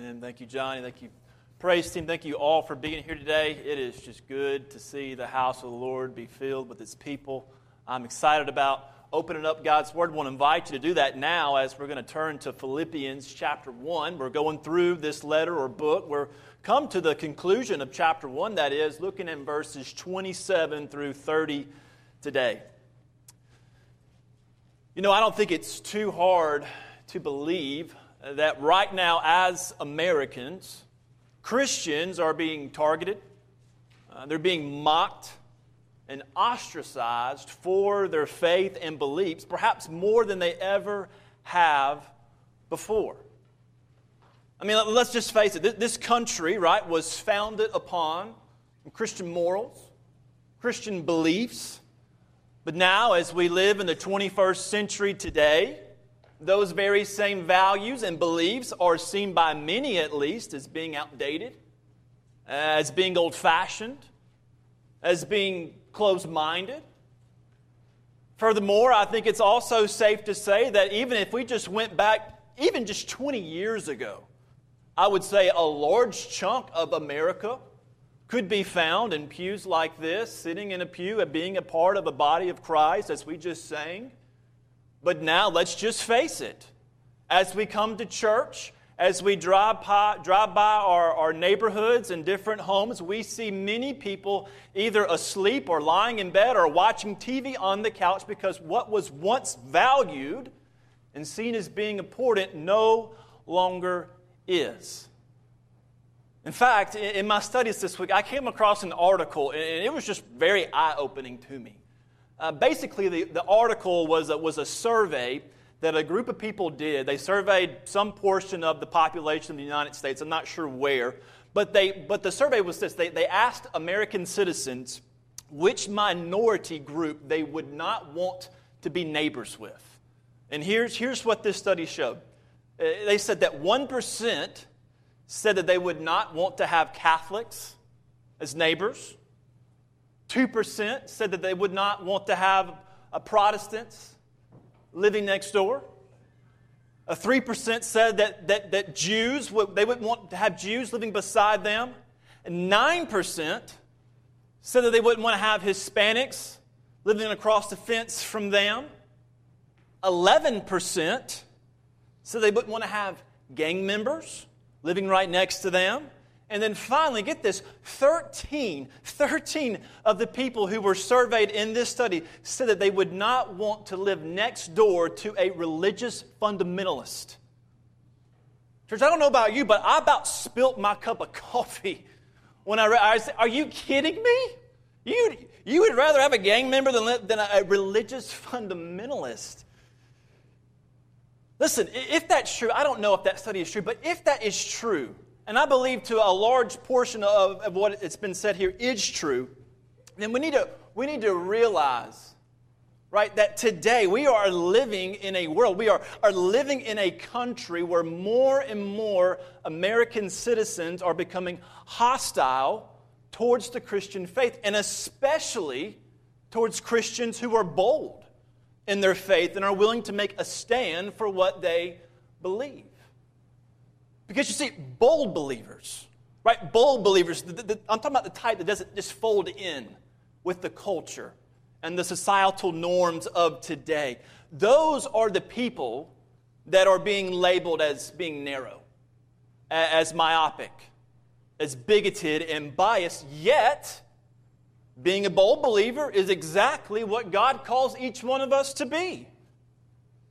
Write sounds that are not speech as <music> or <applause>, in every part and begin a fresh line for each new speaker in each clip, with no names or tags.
Amen. Thank you, Johnny. Thank you, praise team. Thank you all for being here today. It is just good to see the house of the Lord be filled with its people. I'm excited about opening up God's Word. I want to invite you to do that now as we're going to turn to Philippians chapter 1. We're going through this letter or book. We're come to the conclusion of chapter 1, that is, looking in verses 27 through 30 today. You know, I don't think it's too hard to believe that right now, as Americans, Christians are being targeted, uh, they're being mocked and ostracized for their faith and beliefs, perhaps more than they ever have before. I mean, let's just face it this country, right, was founded upon Christian morals, Christian beliefs. But now, as we live in the 21st century today, those very same values and beliefs are seen by many, at least, as being outdated, as being old fashioned, as being closed minded. Furthermore, I think it's also safe to say that even if we just went back, even just 20 years ago, I would say a large chunk of America could be found in pews like this, sitting in a pew and being a part of a body of Christ, as we just sang. But now let's just face it. As we come to church, as we drive by, drive by our, our neighborhoods and different homes, we see many people either asleep or lying in bed or watching TV on the couch because what was once valued and seen as being important no longer is. In fact, in my studies this week, I came across an article, and it was just very eye opening to me. Uh, basically, the, the article was a, was a survey that a group of people did. They surveyed some portion of the population of the United States. I'm not sure where. But, they, but the survey was this they, they asked American citizens which minority group they would not want to be neighbors with. And here's, here's what this study showed uh, they said that 1% said that they would not want to have Catholics as neighbors. 2% said that they would not want to have a Protestants living next door. A 3% said that, that, that Jews, they wouldn't want to have Jews living beside them. And 9% said that they wouldn't want to have Hispanics living across the fence from them. 11% said they wouldn't want to have gang members living right next to them. And then finally, get this 13, 13 of the people who were surveyed in this study said that they would not want to live next door to a religious fundamentalist. Church, I don't know about you, but I about spilt my cup of coffee when I read. I said, Are you kidding me? You, you would rather have a gang member than, than a religious fundamentalist. Listen, if that's true, I don't know if that study is true, but if that is true, and I believe to a large portion of, of what it's been said here is true, then we need to, we need to realize, right, that today we are living in a world, we are, are living in a country where more and more American citizens are becoming hostile towards the Christian faith, and especially towards Christians who are bold in their faith and are willing to make a stand for what they believe. Because you see, bold believers, right? Bold believers, the, the, I'm talking about the type that doesn't just fold in with the culture and the societal norms of today. Those are the people that are being labeled as being narrow, as myopic, as bigoted and biased, yet, being a bold believer is exactly what God calls each one of us to be.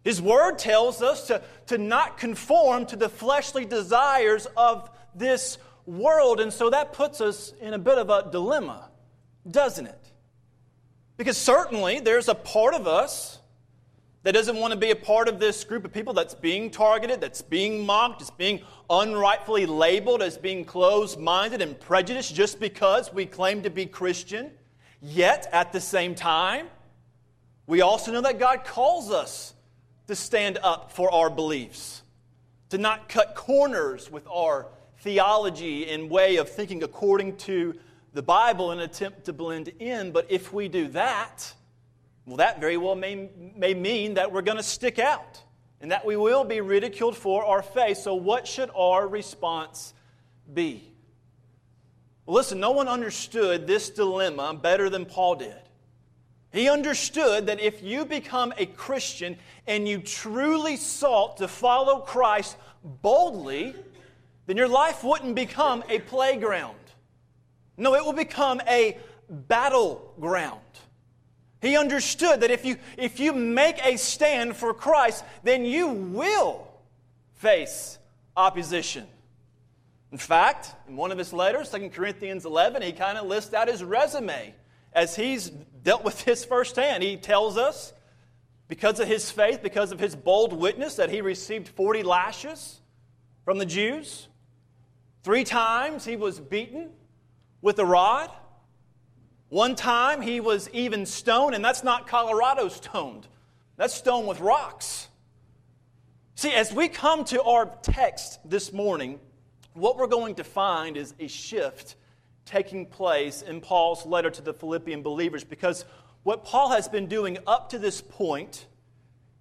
His word tells us to, to not conform to the fleshly desires of this world. And so that puts us in a bit of a dilemma, doesn't it? Because certainly there's a part of us that doesn't want to be a part of this group of people that's being targeted, that's being mocked, that's being unrightfully labeled as being closed minded and prejudiced just because we claim to be Christian. Yet, at the same time, we also know that God calls us to stand up for our beliefs, to not cut corners with our theology and way of thinking according to the Bible in an attempt to blend in. But if we do that, well, that very well may, may mean that we're going to stick out and that we will be ridiculed for our faith. So, what should our response be? Well, listen, no one understood this dilemma better than Paul did. He understood that if you become a Christian and you truly sought to follow Christ boldly, then your life wouldn't become a playground. No, it will become a battleground. He understood that if you, if you make a stand for Christ, then you will face opposition. In fact, in one of his letters, 2 Corinthians 11, he kind of lists out his resume as he's dealt with this firsthand. He tells us, because of his faith, because of his bold witness, that he received 40 lashes from the Jews. Three times he was beaten with a rod. One time he was even stoned, and that's not Colorado stoned, that's stoned with rocks. See, as we come to our text this morning, what we're going to find is a shift taking place in Paul's letter to the Philippian believers because what Paul has been doing up to this point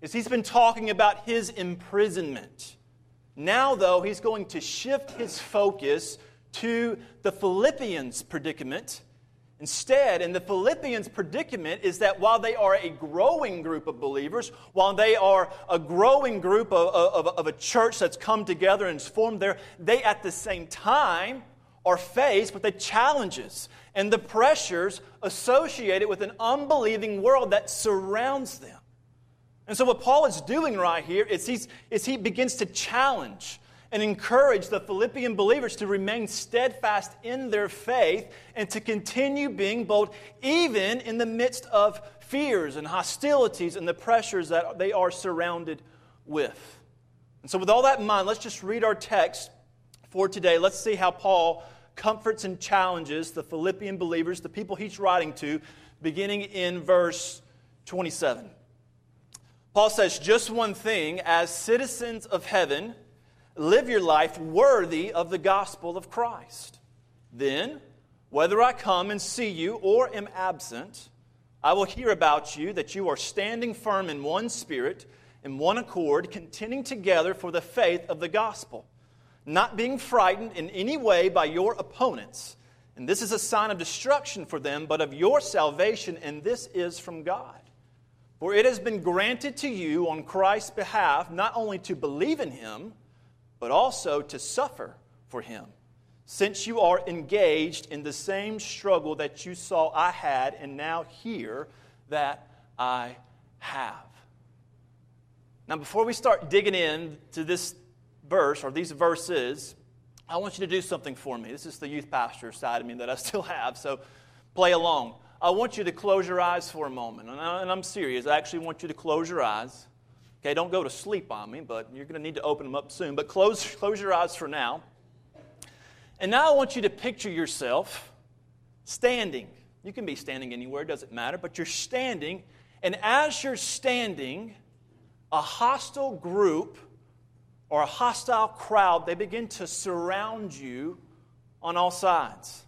is he's been talking about his imprisonment. Now, though, he's going to shift his focus to the Philippians' predicament Instead, in the Philippians' predicament is that while they are a growing group of believers, while they are a growing group of, of, of, a church that's come together and is formed there, they at the same time are faced with the challenges and the pressures associated with an unbelieving world that surrounds them. And so, what Paul is doing right here is, he's, is he begins to challenge and encourage the Philippian believers to remain steadfast in their faith and to continue being bold, even in the midst of fears and hostilities and the pressures that they are surrounded with. And so, with all that in mind, let's just read our text for today. Let's see how Paul comforts and challenges the Philippian believers, the people he's writing to, beginning in verse 27. Paul says, Just one thing, as citizens of heaven, live your life worthy of the gospel of Christ. Then, whether I come and see you or am absent, I will hear about you that you are standing firm in one spirit, in one accord, contending together for the faith of the gospel, not being frightened in any way by your opponents. And this is a sign of destruction for them, but of your salvation, and this is from God. For it has been granted to you on Christ's behalf not only to believe in him, but also to suffer for him, since you are engaged in the same struggle that you saw I had and now hear that I have. Now, before we start digging in to this verse or these verses, I want you to do something for me. This is the youth pastor side of me that I <laughs> still have, so play along. I want you to close your eyes for a moment, and I'm serious. I actually want you to close your eyes. Okay, don't go to sleep on me, but you're going to need to open them up soon. But close, close your eyes for now. And now I want you to picture yourself standing. You can be standing anywhere, doesn't matter, but you're standing. And as you're standing, a hostile group or a hostile crowd, they begin to surround you on all sides.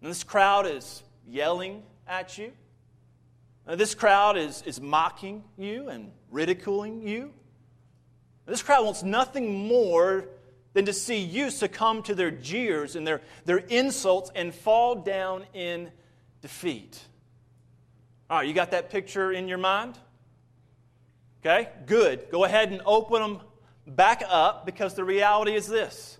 And this crowd is yelling at you. Now, this crowd is, is mocking you and ridiculing you. This crowd wants nothing more than to see you succumb to their jeers and their, their insults and fall down in defeat. All right, you got that picture in your mind? Okay, good. Go ahead and open them back up because the reality is this.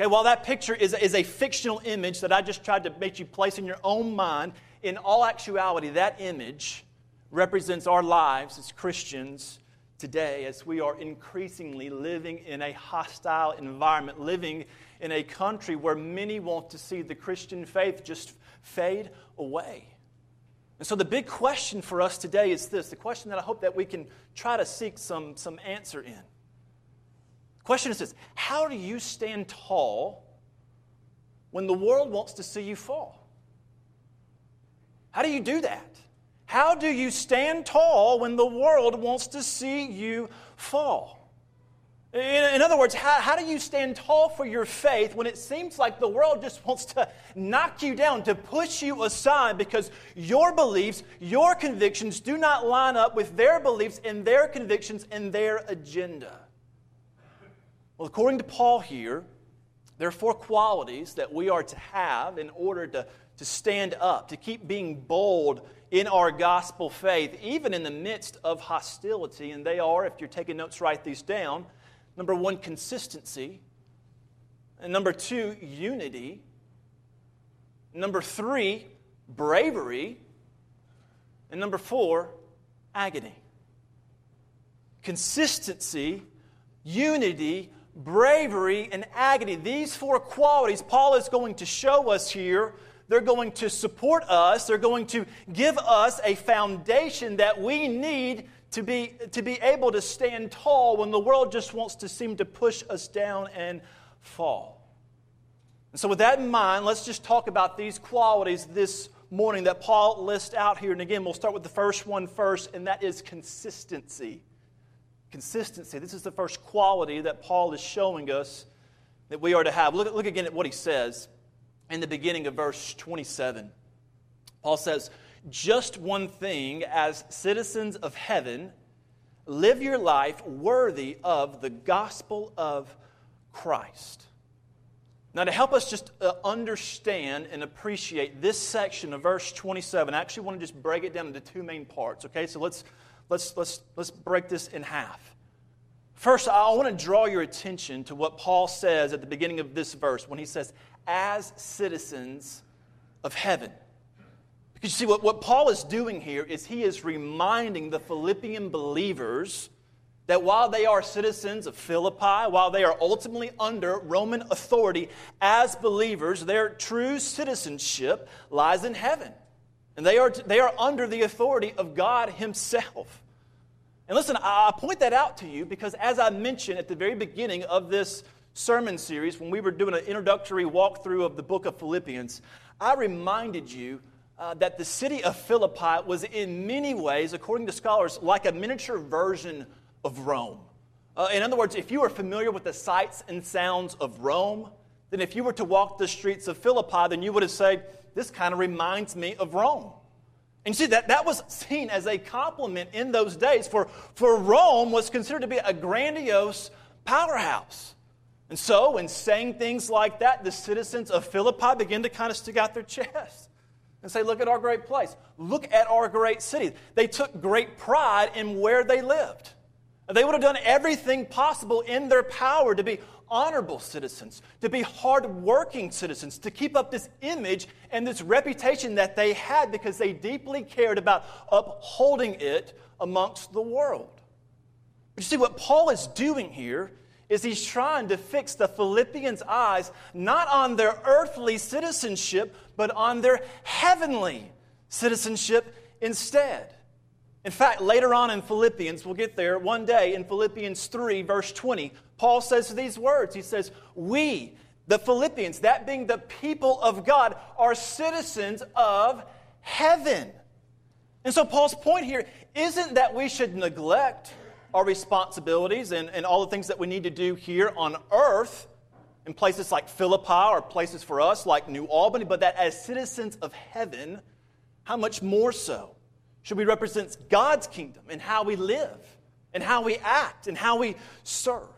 Okay, while that picture is, is a fictional image that I just tried to make you place in your own mind, in all actuality, that image represents our lives as Christians today as we are increasingly living in a hostile environment, living in a country where many want to see the Christian faith just fade away. And so the big question for us today is this the question that I hope that we can try to seek some, some answer in. Question is this How do you stand tall when the world wants to see you fall? How do you do that? How do you stand tall when the world wants to see you fall? In, in, other words, how, how do you stand tall for your faith when it seems like the world just wants to knock you down, to push you aside because your beliefs, your convictions do not line up with their beliefs and their convictions and their agenda? Well, according to Paul here, there are four qualities that we are to have in order to, to stand up, to keep being bold in our gospel faith, even in the midst of hostility. And they are, if you're taking notes, write these down. Number one, consistency. And number two, unity. Number three, bravery. And number four, agony. Consistency, unity, bravery, and agony. These four qualities Paul is going to show us here. They're going to support us. They're going to give us a foundation that we need to be, to be able to stand tall when the world just wants to seem to push us down and fall. And so, with that in mind, let's just talk about these qualities this morning that Paul lists out here. And again, we'll start with the first one first, and that is consistency. Consistency. This is the first quality that Paul is showing us that we are to have. Look, look again at what he says in the beginning of verse 27. Paul says, just one thing as citizens of heaven, live your life worthy of the gospel of Christ. Now, to help us just uh, understand and appreciate this section of verse 27, I actually want to just break it down into two main parts, okay? So let's, let's, let's, let's break this in half. First, I want to draw your attention to what Paul says at the beginning of this verse when he says, as citizens of heaven. Because you see, what, what Paul is doing here is he is reminding the Philippian believers that while they are citizens of Philippi, while they are ultimately under Roman authority as believers, their true citizenship lies in heaven. And they are, they are under the authority of God Himself. And listen, I point that out to you because, as I mentioned at the very beginning of this sermon series, when we were doing an introductory walkthrough of the book of Philippians, I reminded you uh, that the city of Philippi was in many ways, according to scholars, like a miniature version of Rome. Uh, in other words, if you are familiar with the sights and sounds of Rome, then if you were to walk the streets of Philippi, then you would have said, This kind of reminds me of Rome. And you see, that, that was seen as a compliment in those days, for, for Rome was considered to be a grandiose powerhouse. And so, in saying things like that, the citizens of Philippi begin to kind of stick out their chest and say, Look at our great place. Look at our great city. They took great pride in where they lived. They would have done everything possible in their power to be honorable citizens, to be hardworking citizens, to keep up this image and this reputation that they had because they deeply cared about upholding it amongst the world. But you see, what Paul is doing here is he's trying to fix the Philippians' eyes not on their earthly citizenship, but on their heavenly citizenship instead. In fact, later on in Philippians, we'll get there one day in Philippians 3, verse 20, Paul says these words. He says, We, the Philippians, that being the people of God, are citizens of heaven. And so Paul's point here isn't that we should neglect our responsibilities and, and all the things that we need to do here on earth in places like Philippi or places for us like New Albany, but that as citizens of heaven, how much more so should we represent God's kingdom in how we live and how we act and how we serve?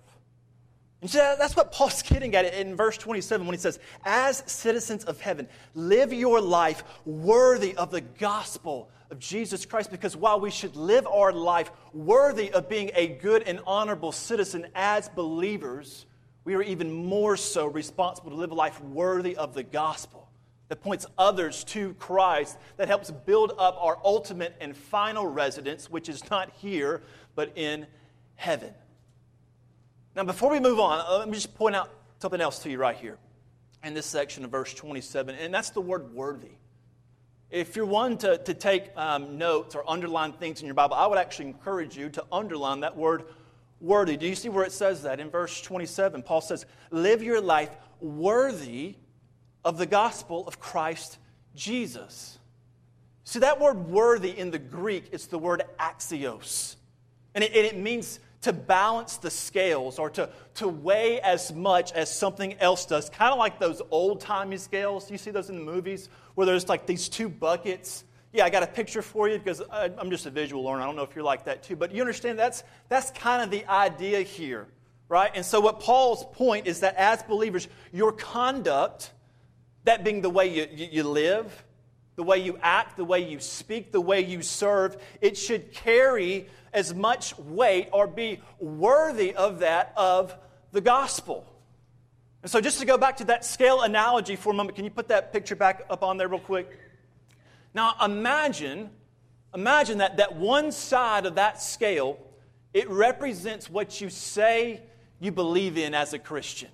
And so that's what Paul's <laughs> getting at in verse 27 when he says, As citizens of heaven, live your life worthy of the gospel of Jesus Christ because while we should live our life worthy of being a good and honorable citizen as believers, we are even more so responsible to live a life worthy of the gospel that points others to Christ, that helps build up our ultimate and final residence, which is not here, but in heaven. Now, before we move on, uh, let me just point out something else to you right here in this section of verse 27, and that's the word worthy. If you're one to, to take um, notes or underline things in your Bible, I would actually encourage you to underline that word worthy. Do you see where it says that? In verse 27, Paul says, Live your life worthy of the gospel of Christ Jesus. See, that word worthy in the Greek, it's the word axios. And it, and it means to balance the scales or to, to weigh as much as something else does. Kind of like those old timey scales. You see those in the movies where there's like these two buckets. Yeah, I got a picture for you because I, I'm just a visual learner. I don't know if you're like that too. But you understand that's, that's kind of the idea here, right? And so, what Paul's point is that as believers, your conduct, that being the way you, you, you live, the way you act, the way you speak, the way you serve, it should carry as much weight or be worthy of that of the gospel. And so, just to go back to that scale analogy for a moment, can you put that picture back up on there real quick? Now, imagine, imagine that, that one side of that scale, it represents what you say you believe in as a Christian.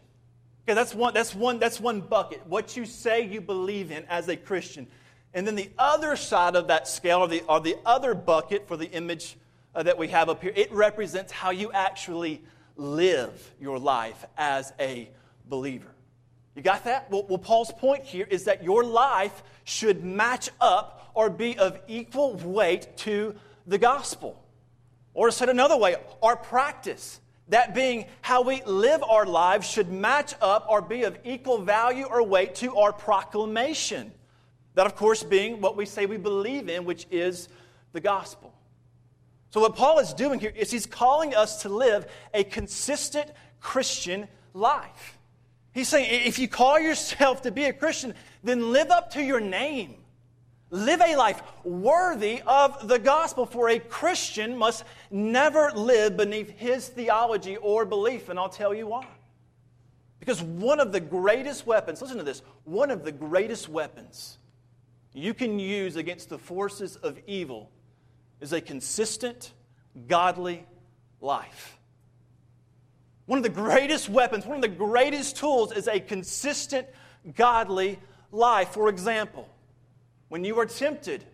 Okay, that's one, that's one, that's one bucket. What you say you believe in as a Christian. And then the other side of that scale, or the, or the other bucket for the image uh, that we have up here, it represents how you actually live your life as a believer. You got that? Well, well, Paul's point here is that your life should match up or be of equal weight to the gospel. Or said another way, our practice, that being how we live our lives, should match up or be of equal value or weight to our proclamation. That, of course, being what we say we believe in, which is the gospel. So, what Paul is doing here is he's calling us to live a consistent Christian life. He's saying if you call yourself to be a Christian, then live up to your name. Live a life worthy of the gospel, for a Christian must never live beneath his theology or belief, and I'll tell you why. Because one of the greatest weapons, listen to this, one of the greatest weapons you can use against the forces of evil is a consistent, godly life. One of the greatest weapons, one of the greatest tools is a consistent, godly life. For example, when you are tempted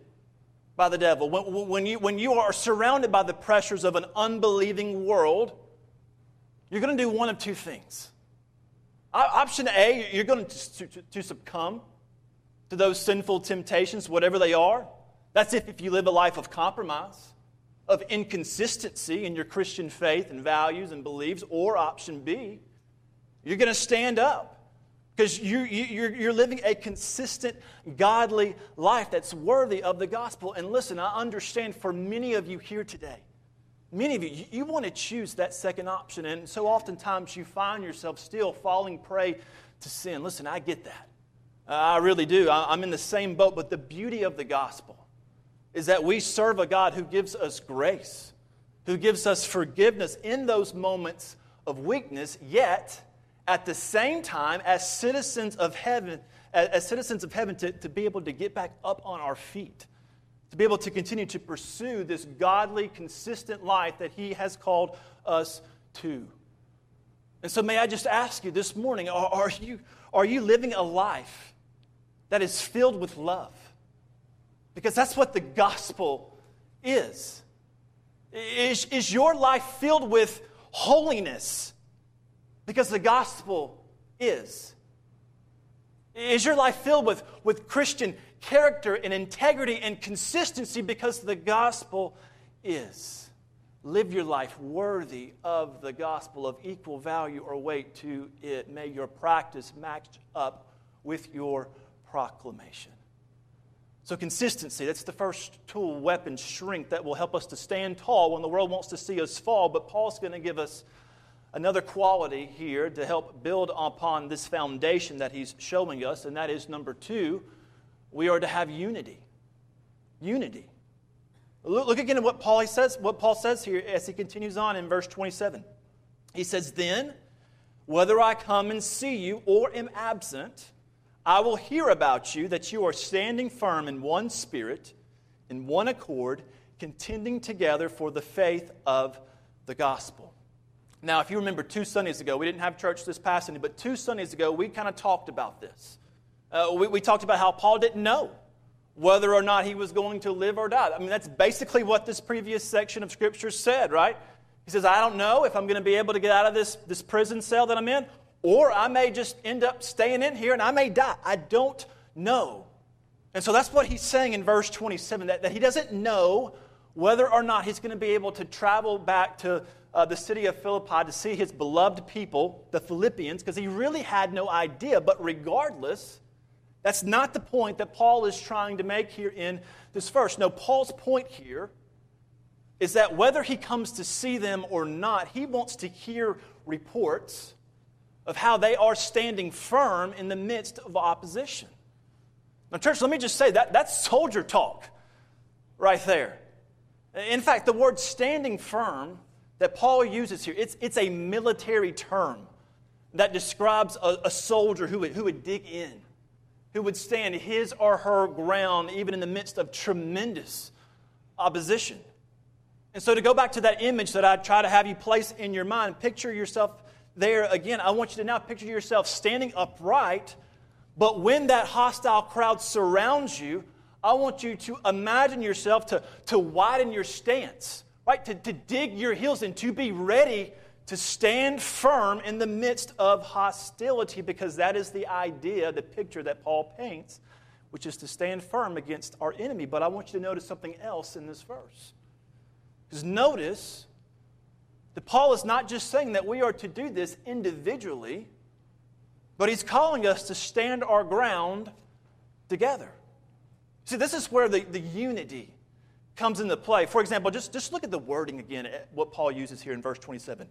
by the devil, when, when, you, when you are surrounded by the pressures of an unbelieving world, you're going to do one of two things. Option A, you're going to, to, to succumb to those sinful temptations, whatever they are. That's if, if you live a life of compromise, of inconsistency in your Christian faith and values and beliefs. Or option B, you're going to stand up because you, you, you're, you're living a consistent, godly life that's worthy of the gospel. And listen, I understand for many of you here today, many of you, you, you want to choose that second option. And so oftentimes you find yourself still falling prey to sin. Listen, I get that. I really do. I'm in the same boat, but the beauty of the gospel is that we serve a God who gives us grace, who gives us forgiveness in those moments of weakness, yet at the same time, as citizens of heaven, as citizens of heaven, to, to be able to get back up on our feet, to be able to continue to pursue this godly, consistent life that He has called us to. And so, may I just ask you this morning are, are you, are you living a life that is filled with love? Because that's what the gospel is. Is, is your life filled with holiness? Because the gospel is. Is your life filled with, with Christian character and integrity and consistency because the gospel is? Live your life worthy of the gospel of equal value or weight to it. May your practice match up with your proclamation. So, consistency, that's the first tool, weapon, strength that will help us to stand tall when the world wants to see us fall. But Paul's going to give us another quality here to help build upon this foundation that he's showing us, and that is number two, we are to have unity. Unity. Look, look again at what Paul says, what Paul says here as he continues on in verse 27. He says, Then, whether I come and see you or am absent, I will hear about you that you are standing firm in one spirit, in one accord, contending together for the faith of the gospel. Now, if you remember two Sundays ago, we didn't have church this past Sunday, but two Sundays ago, we kind of talked about this. Uh, we, we talked about how Paul didn't know whether or not he was going to live or die. I mean, that's basically what this previous section of Scripture said, right? He says, I don't know if I'm going to be able to get out of this, this prison cell that I'm in, or I may just end up staying in here and I may die. I don't know. And so that's what he's saying in verse 27 that, that he doesn't know whether or not he's going to be able to travel back to uh, the city of Philippi to see his beloved people, the Philippians, because he really had no idea. But regardless, that's not the point that Paul is trying to make here in this verse. No, Paul's point here is that whether he comes to see them or not, he wants to hear reports of how they are standing firm in the midst of opposition. Now, church, let me just say that that's soldier talk right there. In fact, the word standing firm that Paul uses here, it's, it's a military term that describes a, a soldier who would, who would dig in, who would stand his or her ground even in the midst of tremendous opposition. And so, to go back to that image that I try to have you place in your mind, picture yourself there again. I want you to now picture yourself standing upright, but when that hostile crowd surrounds you, I want you to imagine yourself to, to widen your stance, right? To, to dig your heels in, to be ready to stand firm in the midst of hostility, because that is the idea, the picture that Paul paints, which is to stand firm against our enemy. But I want you to notice something else in this verse. Because notice that Paul is not just saying that we are to do this individually, but he's calling us to stand our ground together. See, this is where the, the unity comes into play. For example, just, just look at the wording again, eh, what Paul uses here in verse 27.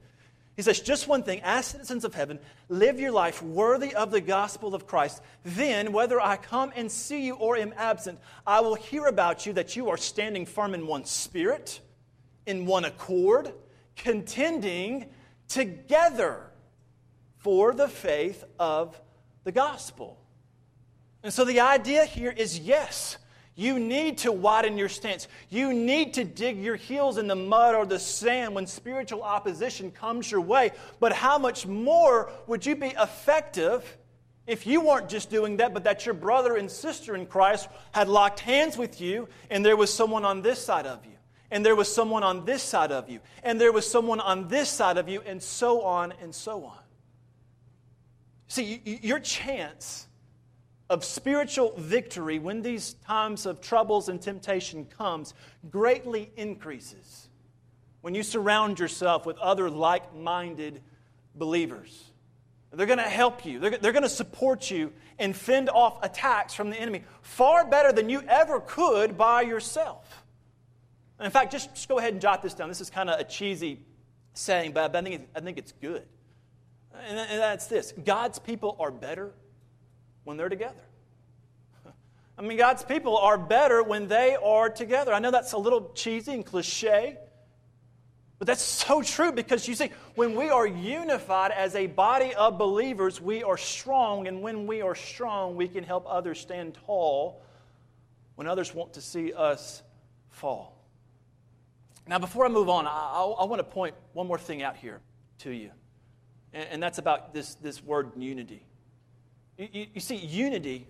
He says, Just one thing, as citizens of heaven, live your life worthy of the gospel of Christ. Then, whether I come and see you or am absent, I will hear about you that you are standing firm in one spirit, in one accord, contending together for the faith of the gospel. And so the idea here is yes, you need to widen your stance. You need to dig your heels in the mud or the sand when spiritual opposition comes your way. But how much more would you be effective if you weren't just doing that, but that your brother and sister in Christ had locked hands with you and there was someone on this side of you? And there was someone on this side of you, and there was someone on this side of you, and so on and so on. See, your chance of spiritual victory when these times of troubles and temptation comes greatly increases when you surround yourself with other like-minded believers. They're going to help you. They're, they're going to support you and fend off attacks from the enemy far better than you ever could by yourself. And in fact just, just go ahead and jot this down. This is kind of a cheesy saying but i think, I think it's good. And that's this. God's people are better when they're together. <laughs> I mean, God's people are better when they are together. I know that's a little cheesy and cliche, but that's so true because you see, when we are unified as a body of believers, we are strong, and when we are strong, we can help others stand tall when others want to see us fall. Now, before I move on, I, I, want to point one more thing out here to you, and, and that's about this, this word unity. You, you, see, unity,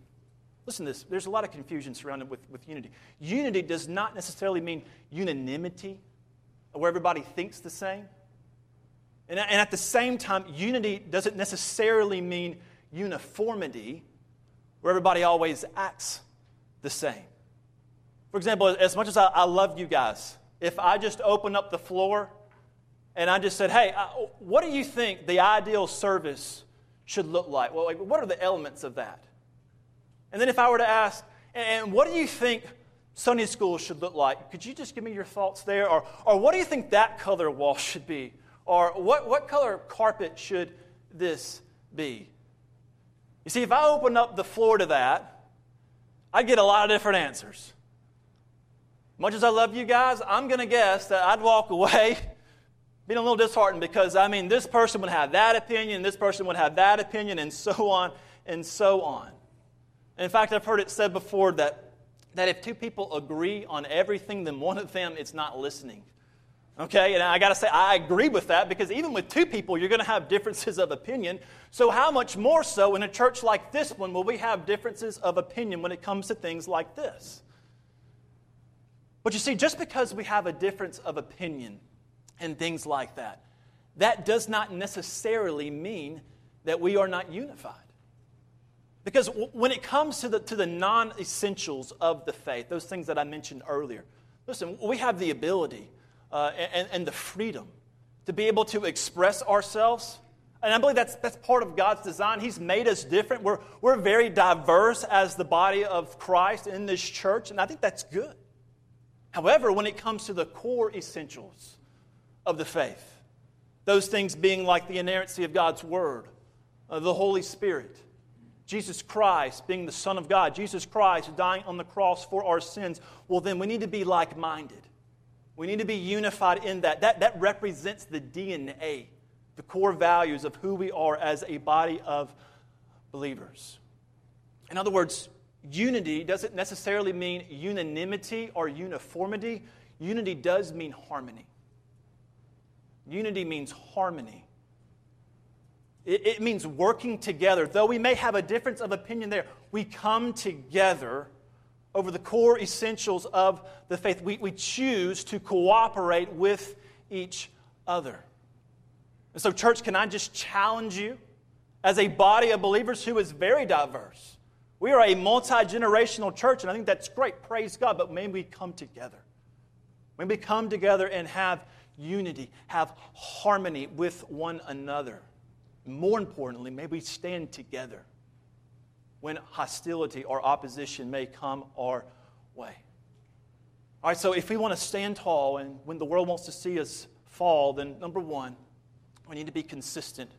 listen to this, there's a lot of confusion surrounded with, with unity. Unity does not necessarily mean unanimity, where everybody thinks the same. And, and at the same time, unity doesn't necessarily mean uniformity, where everybody always acts the same. For example, as much as I, I love you guys, if I just open up the floor and I just said, hey, what do you think the ideal service should look like? Well, like, what are the elements of that? And then if I were to ask, and what do you think Sunday school should look like? Could you just give me your thoughts there? Or, or what do you think that color wall should be? Or what, what color carpet should this be? You see, if I open up the floor to that, I get a lot of different answers. Much as I love you guys, I'm going to guess that I'd walk away <laughs> being a little disheartened because, I mean, this person would have that opinion, this person would have that opinion, and so on and so on. In fact, I've heard it said before that, that if two people agree on everything, then one of them is not listening. Okay, and I got to say, I agree with that because even with two people, you're going to have differences of opinion. So, how much more so in a church like this one will we have differences of opinion when it comes to things like this? But you see, just because we have a difference of opinion and things like that. That does not necessarily mean that we are not unified. Because when it comes to the, to the non essentials of the faith, those things that I mentioned earlier, Listen, we have the ability uh, and, and the freedom to be able to express ourselves. And I believe that's, that's part of God's design. He's made us different. We're, we're very diverse as the body of Christ in this church, and I think that's good. However, when it comes to the core essentials of the faith, those things being like the inerrancy of God's Word, uh, the Holy Spirit, Jesus Christ being the Son of God, Jesus Christ dying on the cross for our sins, well, then we need to be like minded. We need to be unified in that. that. That represents the DNA, the core values of who we are as a body of believers. In other words, unity doesn't necessarily mean unanimity or uniformity. Unity does mean harmony. Unity means harmony. It, it, means working together. Though we may have a difference of opinion there, we come together over the core essentials of the faith. We, we choose to cooperate with each other. And so, church, can I just challenge you as a body of believers who is very diverse? We are a multi generational church, and I think that's great. Praise God. But may we come together. May we come together and have unity, have harmony with one another. More importantly, may we stand together when hostility or opposition may come our way. All right, so if we want to stand tall and when the world wants to see us fall, then number one, we need to be consistent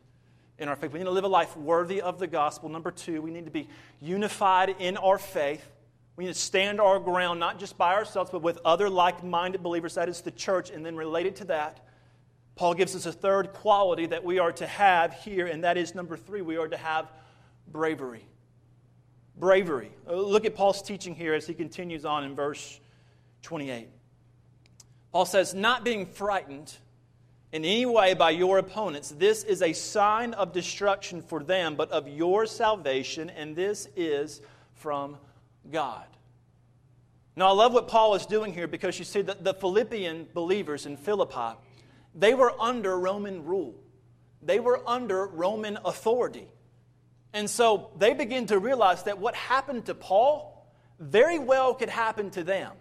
in our faith. We need to live a life worthy of the gospel. Number two, we need to be unified in our faith. We need to stand our ground, not just by ourselves, but with other like minded believers. That is the church. And then related to that, Paul gives us a third quality that we are to have here, and that is number three, we are to have bravery bravery. Uh, look at Paul's teaching here as he continues on in verse 28. Paul says, Not being frightened in any way by your opponents, this is a sign of destruction for them, but of your salvation, and this is from God. Now, I love what Paul is doing here because you see that the Philippian believers in Philippi, they were under Roman rule. They were under Roman authority. And so they begin to realize that what happened to Paul very well could happen to them.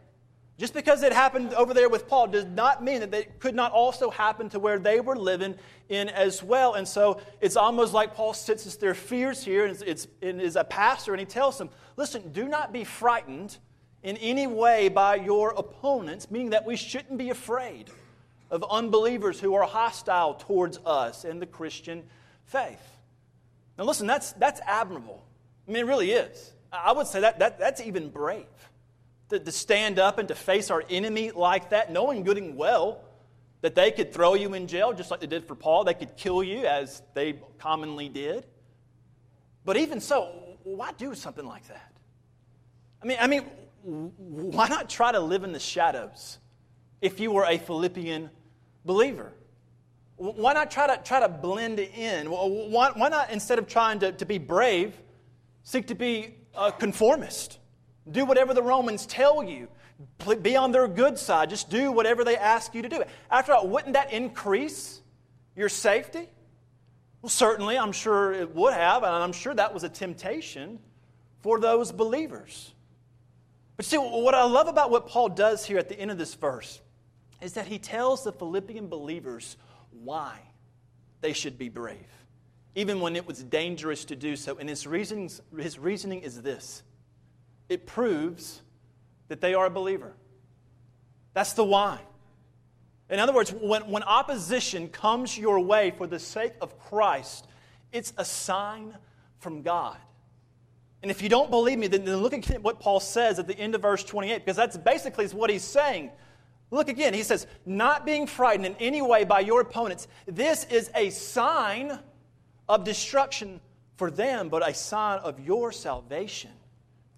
Just because it happened over there with Paul does not mean that it could not also happen to where they were living in as well. And so it's almost like Paul senses their fears here and, it's, and is a pastor and he tells them, listen, do not be frightened in any way by your opponents, meaning that we shouldn't be afraid of unbelievers who are hostile towards us and the Christian faith. Now, listen, that's, that's admirable. I mean, it really is. I would say that, that that's even brave to, to stand up and to face our enemy like that, knowing good and well that they could throw you in jail just like they did for Paul. They could kill you as they commonly did. But even so, why do something like that? I mean, I mean, why not try to live in the shadows if you were a Philippian believer? Why not try to, try to blend in? Why, why not, instead of trying to, to be brave, seek to be a conformist? Do whatever the Romans tell you. Be on their good side. Just do whatever they ask you to do. After all, wouldn't that increase your safety? Well, certainly, I'm sure it would have, and I'm sure that was a temptation for those believers. But see, what I love about what Paul does here at the end of this verse is that he tells the Philippian believers why they should be brave, even when it was dangerous to do so. And his, his reasoning is this it proves that they are a believer. That's the why. In other words, when, when opposition comes your way for the sake of Christ, it's a sign from God. And if you don't believe me, then look at what Paul says at the end of verse 28, because that's basically what he's saying. Look again, he says, not being frightened in any way by your opponents. This is a sign of destruction for them, but a sign of your salvation.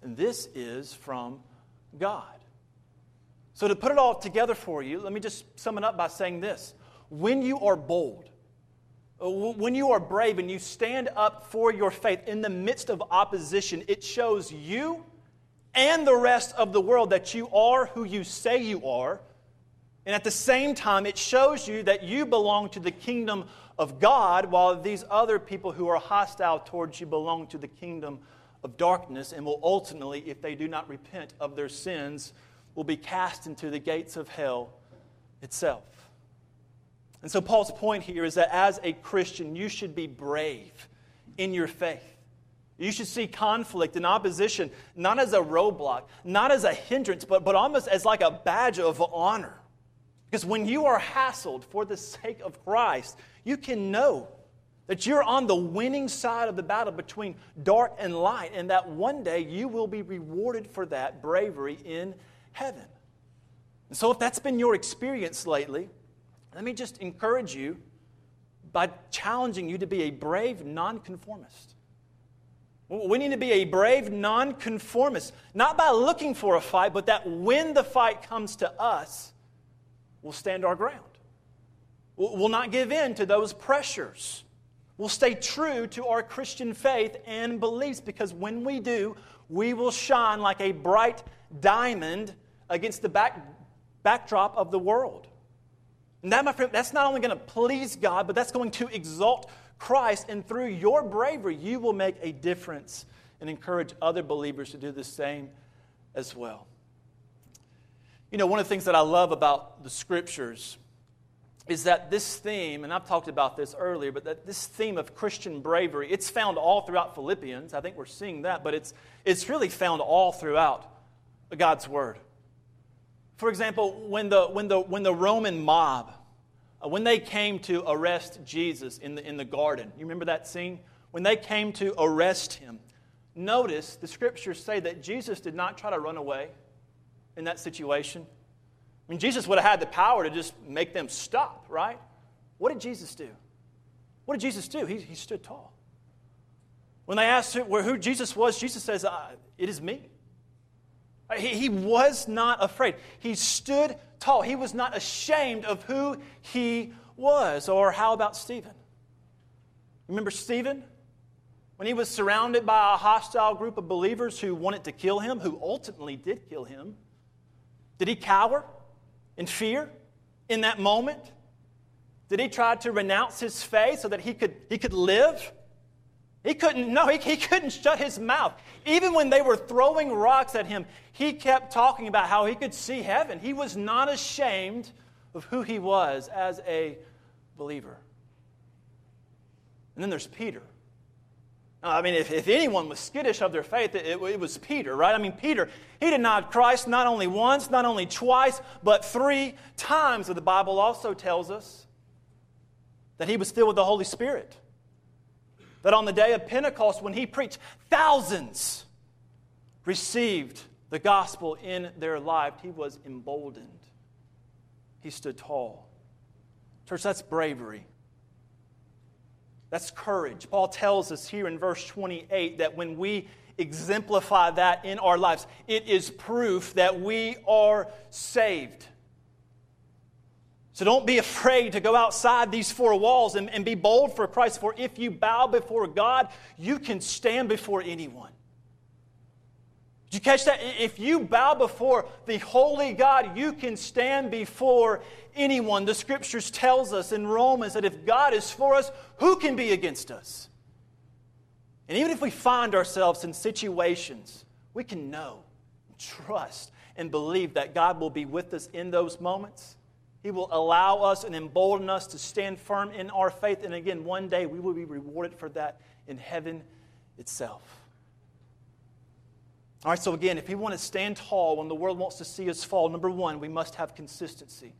And this is from God. So, to put it all together for you, let me just sum it up by saying this. When you are bold, uh, when you are brave and you stand up for your faith in the midst of opposition, it shows you and the rest of the world that you are who you say you are and at the same time, it shows you that you belong to the kingdom of God, while these other people who are hostile towards you belong to the kingdom of darkness and will ultimately, if they do not repent of their sins, will be cast into the gates of hell itself. And so, Paul's point here is that as a Christian, you should be brave in your faith. You should see conflict and opposition not as a roadblock, not as a hindrance, but, but almost as like a badge of honor. Because when you are hassled for the sake of Christ, you can know that you're on the winning side of the battle between dark and light, and that one day you will be rewarded for that bravery in heaven. And so, if that's been your experience lately, let me just encourage you by challenging you to be a brave nonconformist. We need to be a brave nonconformist, not by looking for a fight, but that when the fight comes to us, we'll stand our ground. We'll not give in to those pressures. We'll stay true to our Christian faith and beliefs because when we do, we will shine like a bright diamond against the back, backdrop of the world. And that, my friend, that's not only going to please God, but that's going to exalt Christ. And through your bravery, you will make a difference and encourage other believers to do the same as well. You know, one of the things that I love about the scriptures is that this theme, and I've talked about this earlier, but that this theme of Christian bravery, it's found all throughout Philippians. I think we're seeing that, but it's, it's really found all throughout God's Word. For example, when the, when the, when the Roman mob, uh, when they came to arrest Jesus in the, in the garden, you remember that scene? When they came to arrest him, notice the scriptures say that Jesus did not try to run away in that situation. I mean, Jesus would have had the power to just make them stop, right? What did Jesus do? What did Jesus do? He, he stood tall. When they asked who, who Jesus was, Jesus says, uh, It is me. He, he was not afraid. He stood tall. He was not ashamed of who he was. Or how about Stephen? Remember Stephen? When he was surrounded by a hostile group of believers who wanted to kill him, who ultimately did kill him, did he cower in fear in that moment? Did he try to renounce his faith so that he could, he could live? He couldn't, no, he, he couldn't shut his mouth. Even when they were throwing rocks at him, he kept talking about how he could see heaven. He was not ashamed of who he was as a believer. And then there's Peter. Uh, I mean, if, if anyone was skittish of their faith, it, it, was Peter, right? I mean, Peter, he denied Christ not only once, not only twice, but three times. The Bible also tells us that he was filled with the Holy Spirit that on the day of Pentecost, when he preached, thousands received the gospel in their life. He was emboldened, he stood tall. Church, that's bravery. That's courage. Paul tells us here in verse 28 that when we exemplify that in our lives, it is proof that we are saved. So don't be afraid to go outside these four walls and, and be bold for Christ, for if you bow before God, you can stand before anyone. Did you catch that? If you bow before the holy God, you can stand before anyone. The scriptures tells us in Romans that if God is for us, who can be against us? And even if we find ourselves in situations, we can know, trust, and believe that God will be with us in those moments. He will allow us and embolden us to stand firm in our faith. And again, one day we will be rewarded for that in heaven itself. All right, so again, if we want to stand tall when the world wants to see us fall, number one, we must have consistency.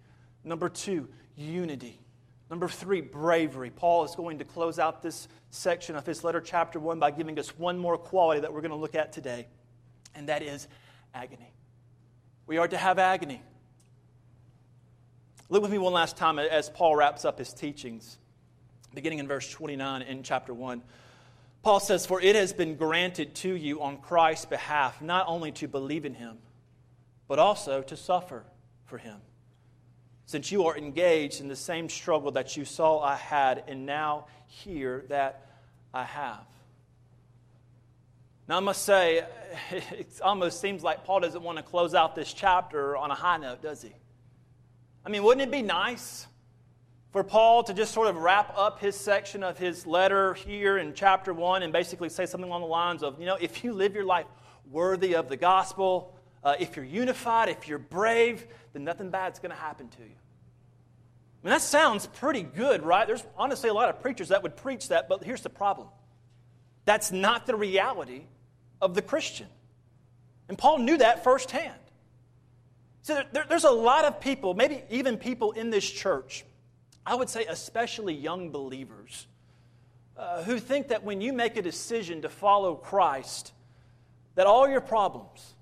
Number two, unity. Number three, bravery. Paul is going to close out this section of his letter, chapter one, by giving us one more quality that we're going to look at today, and that is agony. We are to have agony. Look with me one last time as Paul wraps up his teachings, beginning in verse 29 in chapter 1. Paul says, For it has been granted to you on Christ's behalf not only to believe in him, but also to suffer for him, since you are engaged in the same struggle that you saw I had and now hear that I have. Now, I must say, <laughs> it almost seems like Paul doesn't want to close out this chapter on a high note, does he? I mean, wouldn't it be nice for Paul to just sort of wrap up his section of his letter here in chapter 1 and basically say something along the lines of, you know, if you live your life worthy of the gospel, uh, if you're unified, if you're brave, then nothing bad's going to happen to you. I mean, that sounds pretty good, right? There's honestly a lot of preachers that would preach that, but here's the problem that's not the reality of the Christian. And Paul knew that firsthand. So there, there's a lot of people, maybe even people in this church, I would say especially young believers, uh, who think that when you make a decision to follow Christ, that all your problems,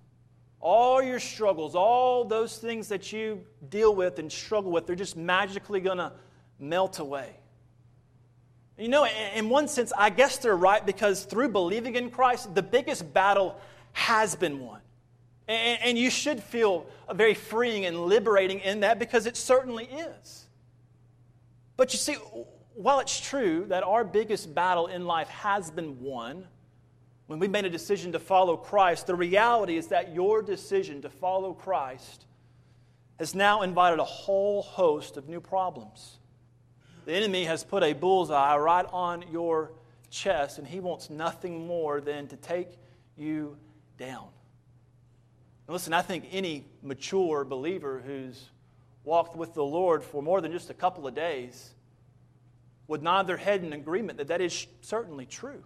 all your struggles, all those things that you deal with and struggle with, they're just magically going to melt away. You know, in one sense, I guess they're right because through believing in Christ, the biggest battle has been won. And, you should feel very freeing and liberating in that because it certainly is. But you see, while it's true that our biggest battle in life has been won, when we made a decision to follow Christ, the reality is that your decision to follow Christ has now invited a whole host of new problems. The enemy has put a bullseye right on your chest, and he wants nothing more than to take you down. Now listen, I think any mature believer who's walked with the Lord for more than just a couple of days would nod their head in agreement that that is certainly true.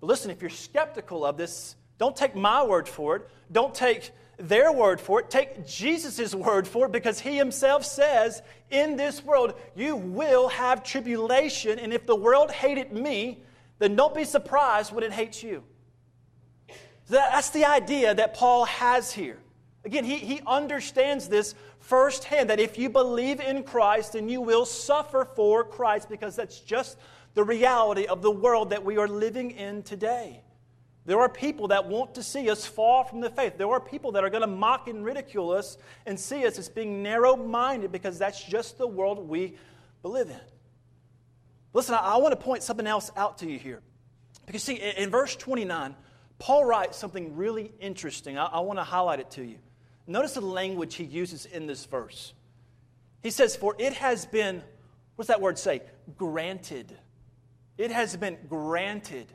But listen, if you're skeptical of this, don't take my word for it. Don't take their word for it. Take Jesus' word for it because he himself says, In this world, you will have tribulation. And if the world hated me, then don't be surprised when it hates you. That's the idea that Paul has here. Again, he, he understands this firsthand that if you believe in Christ, then you will suffer for Christ because that's just the reality of the world that we are living in today. There are people that want to see us fall from the faith. There are people that are going to mock and ridicule us and see us as being narrow minded because that's just the world we live in. Listen, I, I want to point something else out to you here. Because, see, in, in verse 29, Paul writes something really interesting. I, I want to highlight it to you. Notice the language he uses in this verse. He says, For it has been, what's that word say? Granted. It has been granted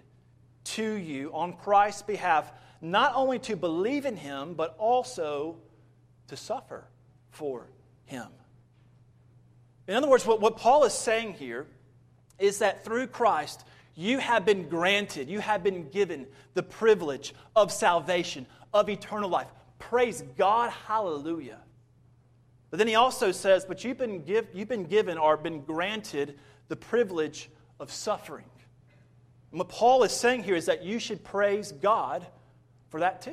to you on Christ's behalf, not only to believe in him, but also to suffer for him. In other words, what, what Paul is saying here is that through Christ, you have been granted, you have been given the privilege of salvation, of eternal life. Praise God, hallelujah. But then he also says, but you've been, give, you've been given or been granted the privilege of suffering. And what Paul is saying here is that you should praise God for that too.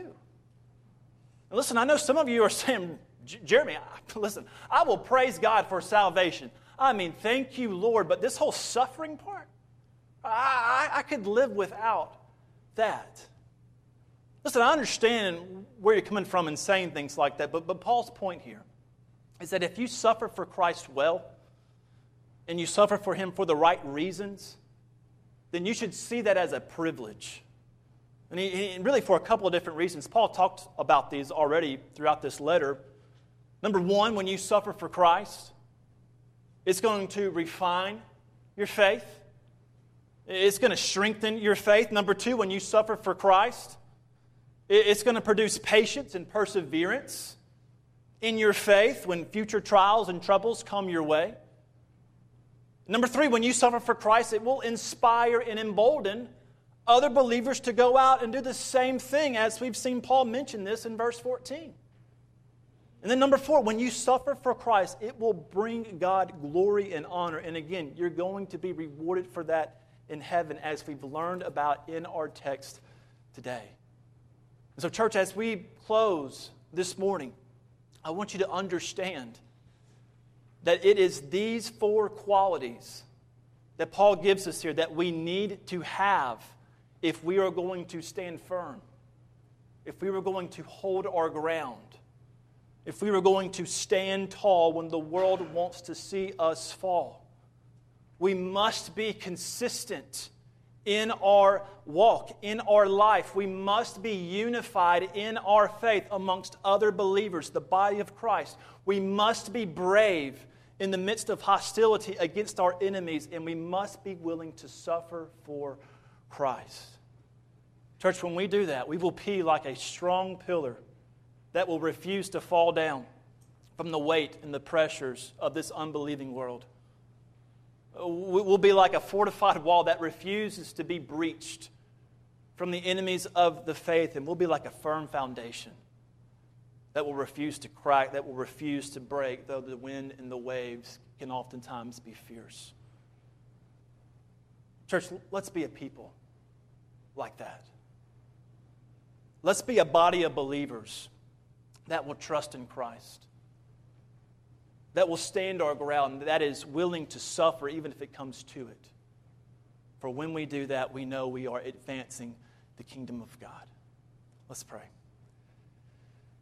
And listen, I know some of you are <laughs> saying, Jeremy, <laughs> listen, I will praise God for salvation. I mean, thank you, Lord, but this whole suffering part, I, I, I could live without that. Listen, I understand where you're coming from in saying things like that, but, but Paul's point here is that if you suffer for Christ well, and you suffer for him for the right reasons, then you should see that as a privilege. And, he, really, for a couple of different reasons. Paul talked about these already throughout this letter. Number one, when you suffer for Christ, it's going to refine your faith. It's going to strengthen your faith. Number two, when you suffer for Christ, it's going to produce patience and perseverance in your faith when future trials and troubles come your way. Number three, when you suffer for Christ, it will inspire and embolden other believers to go out and do the same thing, as we've seen Paul mention this in verse 14. And then, number four, when you suffer for Christ, it will bring God glory and honor. And again, you're going to be rewarded for that in heaven, as we've learned about in our text today. And so, church, as we close this morning, I want you to understand that it is these four qualities that Paul gives us here that we need to have if we are going to stand firm, if we were going to hold our ground, if we were going to stand tall when the world wants to see us fall. We must be consistent in our walk, in our life. We must be unified in our faith amongst other believers, the body of Christ. We must be brave in the midst of hostility against our enemies, and we must be willing to suffer for Christ. Church, when we do that, we will be like a strong pillar that will refuse to fall down from the weight and the pressures of this unbelieving world. We'll be like a fortified wall that refuses to be breached from the enemies of the faith, and we'll be like a firm foundation that will refuse to crack, that will refuse to break, though the wind and the waves can oftentimes be fierce. Church, let's be a people like that. Let's be a body of believers that will trust in Christ, that will stand our ground, that is willing to suffer even if it comes to it. For when we do that, we know we are advancing the kingdom of God. Let's pray.